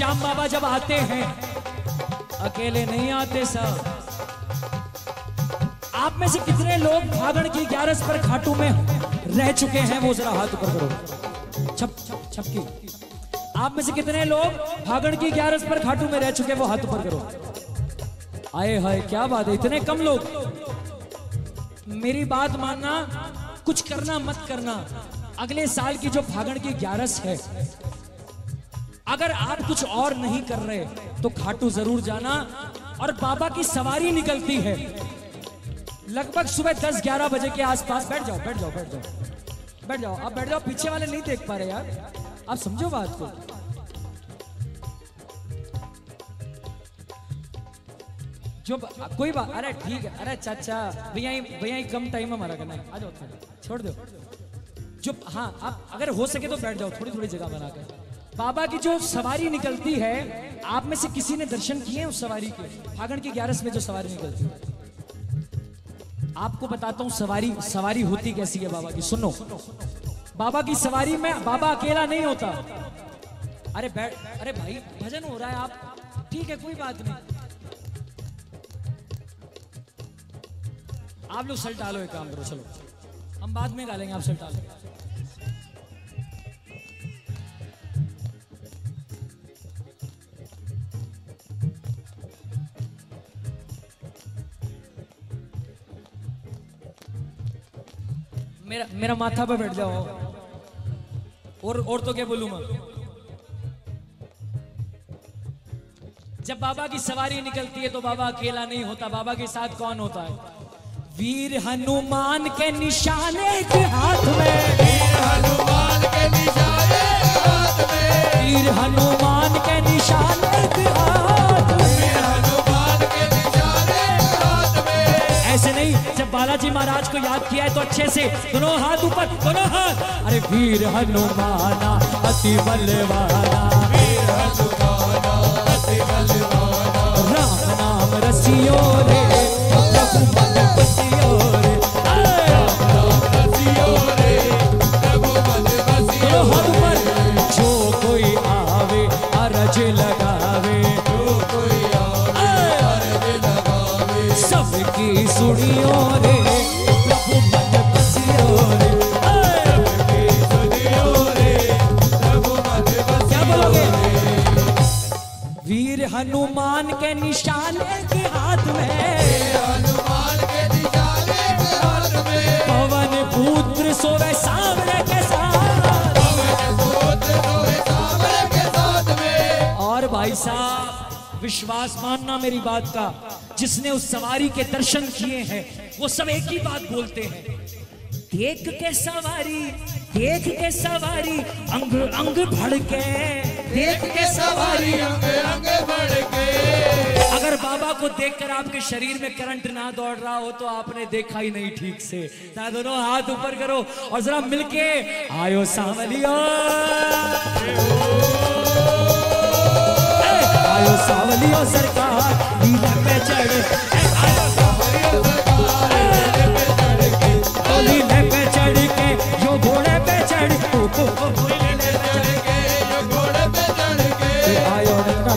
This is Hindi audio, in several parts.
श्याम बाबा जब आते हैं, अकेले नहीं आते साहब आप में से कितने लोग भागण की ग्यारस पर खाटू में रह चुके हैं, वो जरा हाथ ऊपर करो। छप छप, छपकी। आप में से कितने लोग भागण की ग्यारस पर खाटू में रह चुके हैं वो हाथ ऊपर करो। आए हाय, क्या बात है, इतने कम लोग। मेरी बात मानना, कुछ करना मत करना। अगले साल की जो भागण की ग्यारस है अगर आप कुछ और नहीं कर रहे तो खाटू ज़रूर जाना। और बाबा की सवारी निकलती है। लगभग सुबह 10-11 बजे के आसपास। बैठ जाओ बैठ जाओ बैठ जाओ। बैठ जाओ। आप बैठ जाओ, पीछे वाले नहीं देख पा रहे यार। आप समझो बात को। जो कोई बात अरे ठीक है, अरे चाचा, भैया भैया कम टाइम हमारा करना। है आ जाओ, छोड़ दो। जो हाँ आप अगर हो सके तो बैठ जाओ थोड़ी थोड़ी जगह बनाकर बाबा की जो सवारी निकलती है, आप में से किसी ने दर्शन किए उस सवारी के? फागण की ग्यारस में जो सवारी निकलती है। आपको बताता हूँ, सवारी सवारी होती कैसी है बाबा की? सुनो। बाबा की सवारी में बाबा अकेला नहीं होता। अरे बैठ अरे भाई, भजन हो रहा है आप। ठीक है, कोई बात नहीं। आप लोग सल्ट डालो एक काम करो, चलो। हम बाद में डालेंगे, आप सल्ट डालो। मेरा मेरा माथा पर बैठ जाओ। और और तो क्या बोलूँ मैं जब बाबा की सवारी निकलती है तो बाबा अकेला नहीं होता बाबा के साथ कौन होता है? वीर हनुमान के निशाने के हाथ में। वीर हनुमान के निशाने हाथ में। वीर हनुमान के निशाने के बालाजी महाराज को याद किया है तो अच्छे से। दोनों हाथ ऊपर, दोनों हाथ। अरे वीर हनुमाना, अति बलवाना। राम नाम रसियो रे, रघुपत वीर हनुमान के निशाने के हाथ में। हनुमान के के हाथ में पवन पुत्र सोवे सामने के साथ। पुत्र सोए सामने के साथ में और भाई साहब, विश्वास मानना मेरी बात का, जिसने उस सवारी के दर्शन किए हैं, वो सब एक ही बात बोलते हैं। देख के सवारी, देख के सवारी, अंग अंग भड़के। देख के सवारी अंग अंग बढ़ के अगर बाबा को देखकर आपके शरीर में करंट ना दौड़ रहा हो तो आपने देखा ही नहीं ठीक से दोनों हाथ ऊपर करो और जरा मिलके आयो सावलियो आयो सावलियो सरकार नीला पे चढ़ आयो हरियो सरकार तो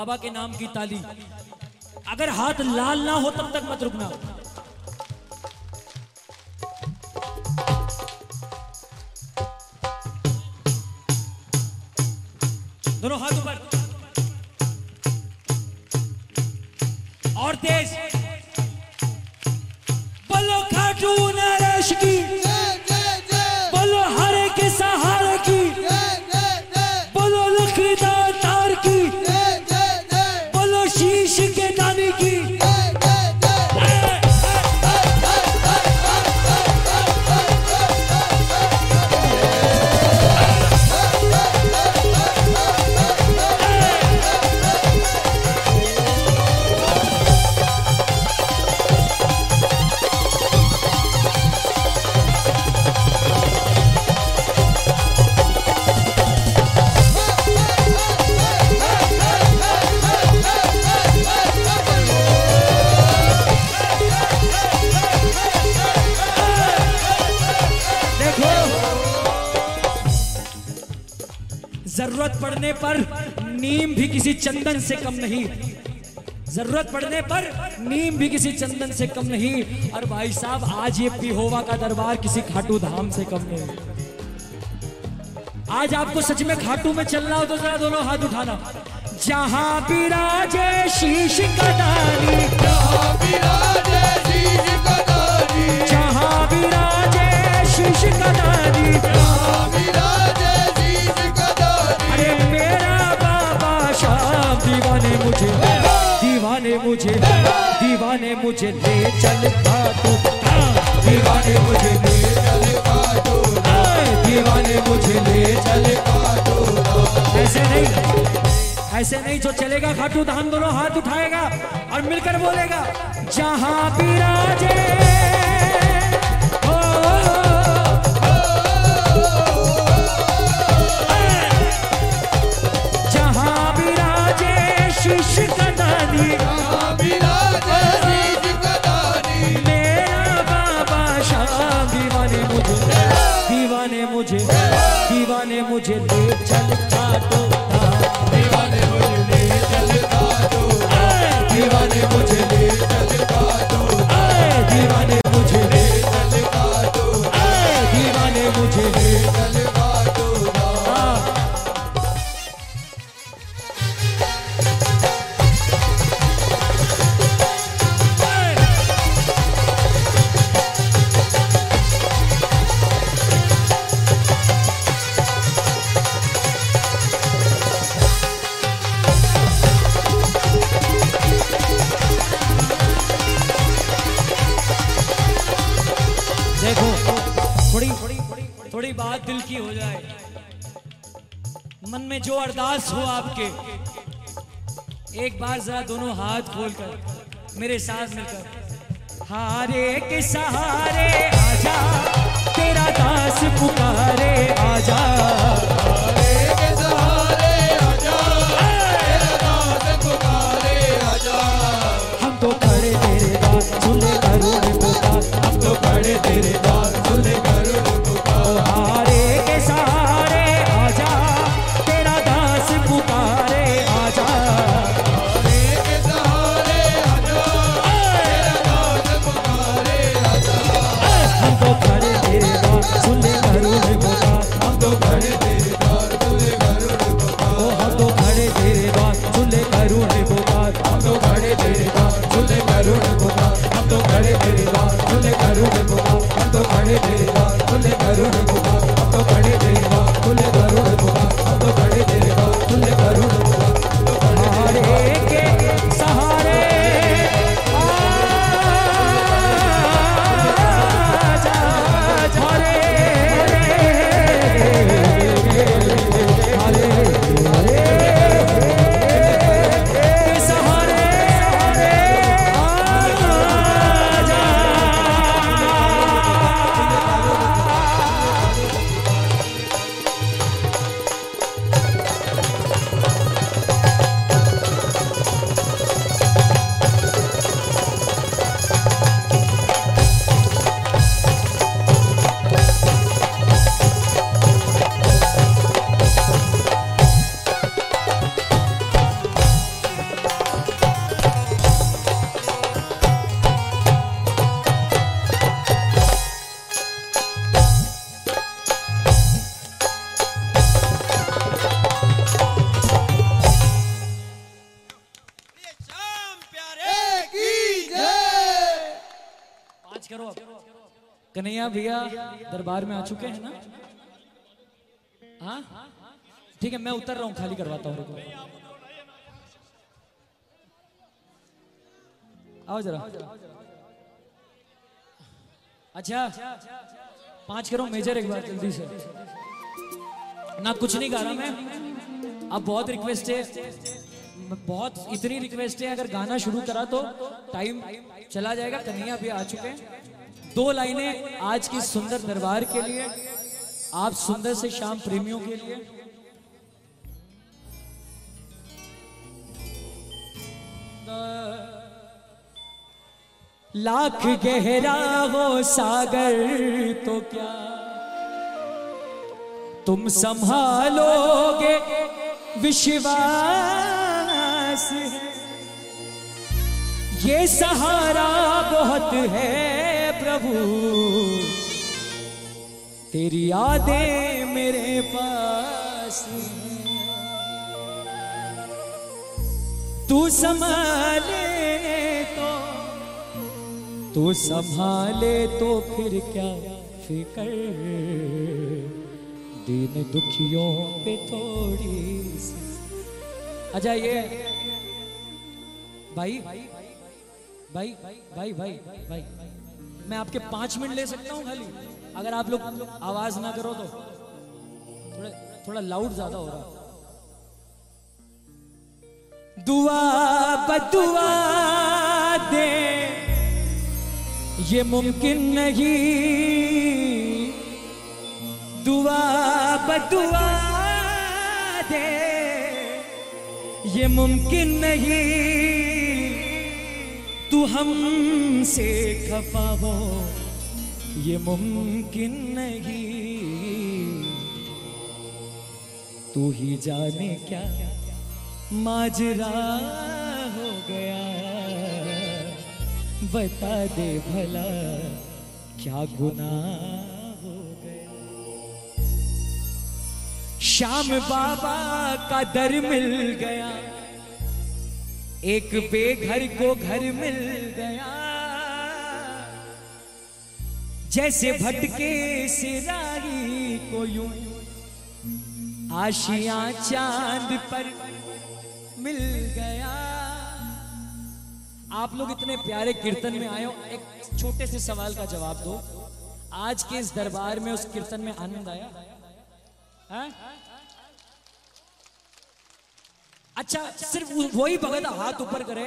बाबा के नाम की ताली। अगर हाथ लाल ना हो, तब तक मत रुकना। दोनों हाथ ऊपर और तेज। बोलो खाटू नरेश की। पड़ने पर नीम भी किसी चंदन से कम नहीं। ज़रूरत पड़ने पर नीम भी किसी चंदन से कम नहीं। और भाई साहब, आज ये पिहोवा का दरबार किसी खाटू धाम से कम नहीं। आज आपको सच में खाटू में चलना हो तो जरा दोनों हाथ उठाना। जहाँ विराजे शीश कदानी जहाँ विराजे शीश कदानी जहाँ विराजे शीश कदानी मुझे दीवाने मुझे ले चल तू। दीवाने मुझे ले चल तू। दीवाने मुझे ले चल तू। ऐसे नहीं ऐसे नहीं जो चलेगा खाटू धाम दोनों हाथ उठाएगा और मिलकर बोलेगा जहाँ भी ओ, की हो जाए। मन में जो अरदास हो आपके, एक बार जरा दोनों हाथ खोलकर, मेरे साथ मिलकर। हारे के सहारे, आजा, तेरा दास पुकारे, आजा। तो खड़े तेरे दास तो खड़े तेरे दास सुने कन्हैया भैया, दरबार में आ चुके हैं ना? हाँ? ठीक है, मैं उतर रहा हूँ, खाली करवाता हूँ आओ जरा। अच्छा पाँच करो, मेजर एक बार, जल्दी से। ना, कुछ नहीं गा रहा मैं। अब बहुत रिक्वेस्ट है। बहुत, इतनी रिक्वेस्ट है, अगर गाना शुरू करा तो टाइम चला जाएगा, कन्हैया भी आ चुके हैं। दो लाइनें आज की सुंदर दरबार के लिए, आप सुंदर से शाम प्रेमियों के लिए। लाख गहरा हो सागर तो क्या तुम संभालोगे विश्वास? ये सहारा बहुत है प्रभु। तेरी यादें मेरे पास तू संभाले तो तू संभाले तो फिर क्या फिकर? दीन दुखियों पे थोड़ी अच्छा ये भाई भाई भाई भाई भाई भाई। मैं आपके पाँच मिनट ले सकता हूँ खाली। अगर आप लोग आवाज़ ना करो तो। थोड़ा थोड़ा लाउड ज़्यादा हो रहा दुआ, बदुआ दे। ये मुमकिन नहीं। दुआ, बदुआ दे। ये मुमकिन नहीं। तू हमसे खफा हो, ये मुमकिन नहीं। तू ही जाने क्या माजरा हो गया। बता दे भला क्या गुना हो गया। श्याम बाबा का दर मिल गया। एक बेघर को घर मिल गया। जैसे भटके से राही को यूँ। आशिया चाँद पर मिल गया। आप लोग इतने प्यारे कीर्तन में आए हो। एक छोटे से सवाल का जवाब दो। आज के इस दरबार में उस कीर्तन में आनंद आया? है? अच्छा सिर्फ़ वही भगत हाथ ऊपर करे,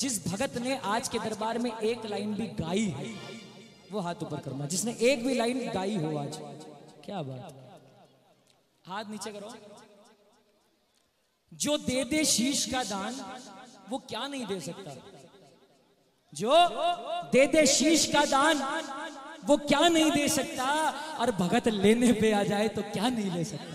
जिस भगत ने आज के दरबार में एक लाइन भी गाई है, वो हाथ ऊपर करना। जिसने एक भी लाइन गाई हो आज, क्या बात हाथ नीचे करो। जो दे दे शीश का दान, वो क्या नहीं दे सकता? जो दे दे शीश का दान, वो क्या नहीं दे सकता? और भगत लेने पे आ जाए तो क्या नहीं ले सकता?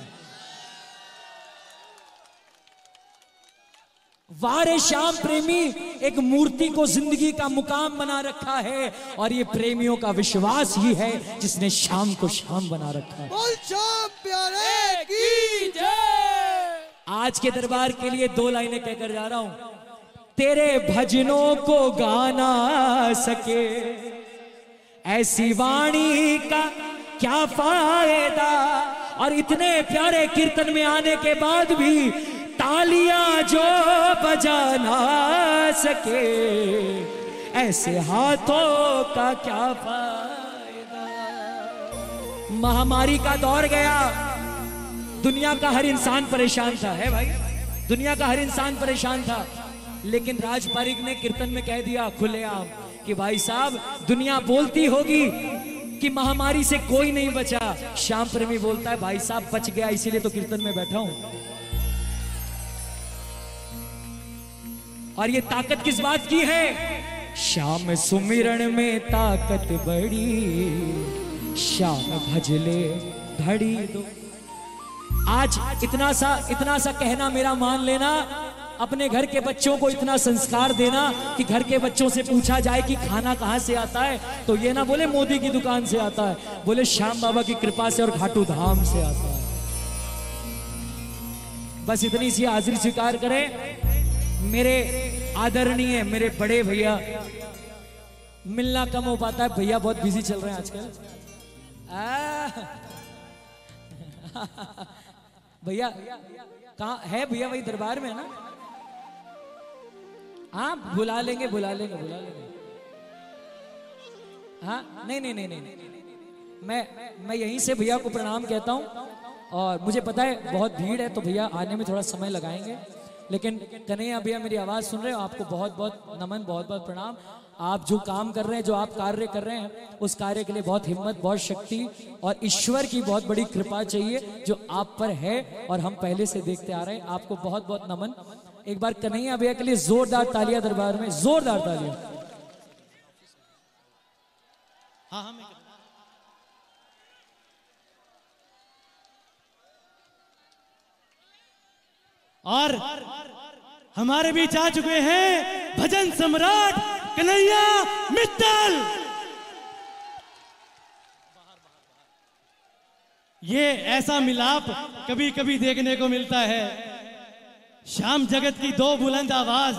वारे श्याम प्रेमी एक मूर्ति को ज़िंदगी का मुकाम बना रखा है और ये प्रेमियों का विश्वास ही है जिसने शाम को शाम बना रखा है। बोल श्याम प्यारे की जय। आज के दरबार के लिए दो लाइनें कहकर जा रहा हूँ। तेरे भजनों को गाना सके ऐसी वाणी का क्या फ़ायदा? और इतने प्यारे कीर्तन में आने के बाद भी तालियाँ जो बजा ना सके, ऐसे हाथों का क्या फ़ायदा? महामारी का दौर गया। दुनिया का हर इंसान परेशान था, है भाई? दुनिया का हर इंसान परेशान था। लेकिन राज पारिक ने कीर्तन में कह दिया, खुलेआम, कि भाई साहब, दुनिया बोलती होगी कि महामारी से कोई नहीं बचा। श्याम प्रेमी बोलता है, भाई साहब, बच गया, इसीलिए तो कीर्तन में बैठा हूँ। और ये ताकत किस बात की है? श्याम सुमिरण में ताकत बड़ी, श्याम भजले दो। आज इतना सा इतना सा कहना मेरा मान लेना, अपने घर के बच्चों को इतना संस्कार देना कि घर के बच्चों से पूछा जाए कि खाना कहाँ से आता है तो ये ना बोले मोदी की दुकान से आता है, बोले श्याम बाबा की कृपा से और घाटू धाम से आता है। बस इतनी सी हाजिरी स्वीकार करें। मेरे आदरणीय, मेरे बड़े भैया, मिलना कम हो पाता है। भैया बहुत बिज़ी चल रहे हैं आजकल। भैया, कहा है भैया वही दरबार में, है ना? हाँ बुला लेंगे बुला लेंगे बुला लेंगे। हाँ नहीं नहीं नहीं नहीं। मैं मैं यहीं से भैया को प्रणाम कहता हूँ। और मुझे पता है बहुत भीड़ है तो भैया आने में थोड़ा समय लगाएँगे। लेकिन कन्हैया भैया मेरी आवाज़ सुन रहे हो? आपको बहुत बहुत नमन, बहुत बहुत प्रणाम। आप जो काम कर रहे हैं, जो आप कार्य कर रहे हैं, उस कार्य के लिए बहुत हिम्मत, बहुत शक्ति और ईश्वर की बहुत बड़ी कृपा चाहिए, जो आप पर है और हम पहले से देखते आ रहे हैं। आपको बहुत बहुत नमन। एक बार कन्हैया भैया के लिए जोरदार तालियाँ दरबार में, जोरदार तालियाँ। हाँ हाँ मैं कर- और हमारे बीच आ चुके हैं भजन सम्राट कन्हैया मित्तल। ये ऐसा मिलाप कभी कभी देखने को मिलता है। श्याम जगत की दो बुलंद आवाज़